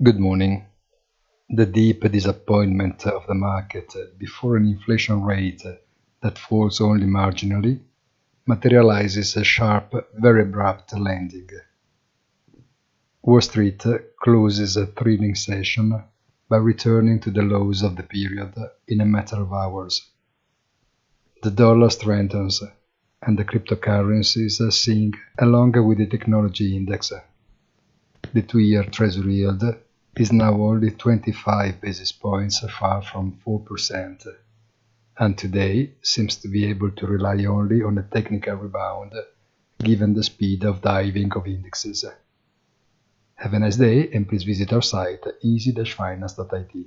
Good morning. The deep disappointment of the market before an inflation rate that falls only marginally materializes a sharp, very abrupt landing. Wall Street closes a trading session by returning to the lows of the period in a matter of hours. The dollar strengthens and the cryptocurrencies sink along with the technology index. The two-year Treasury yield is now only 25 basis points far from 4%, and today seems to be able to rely only on a technical rebound given the speed of diving of indexes. Have a nice day and please visit our site easy-finance.it.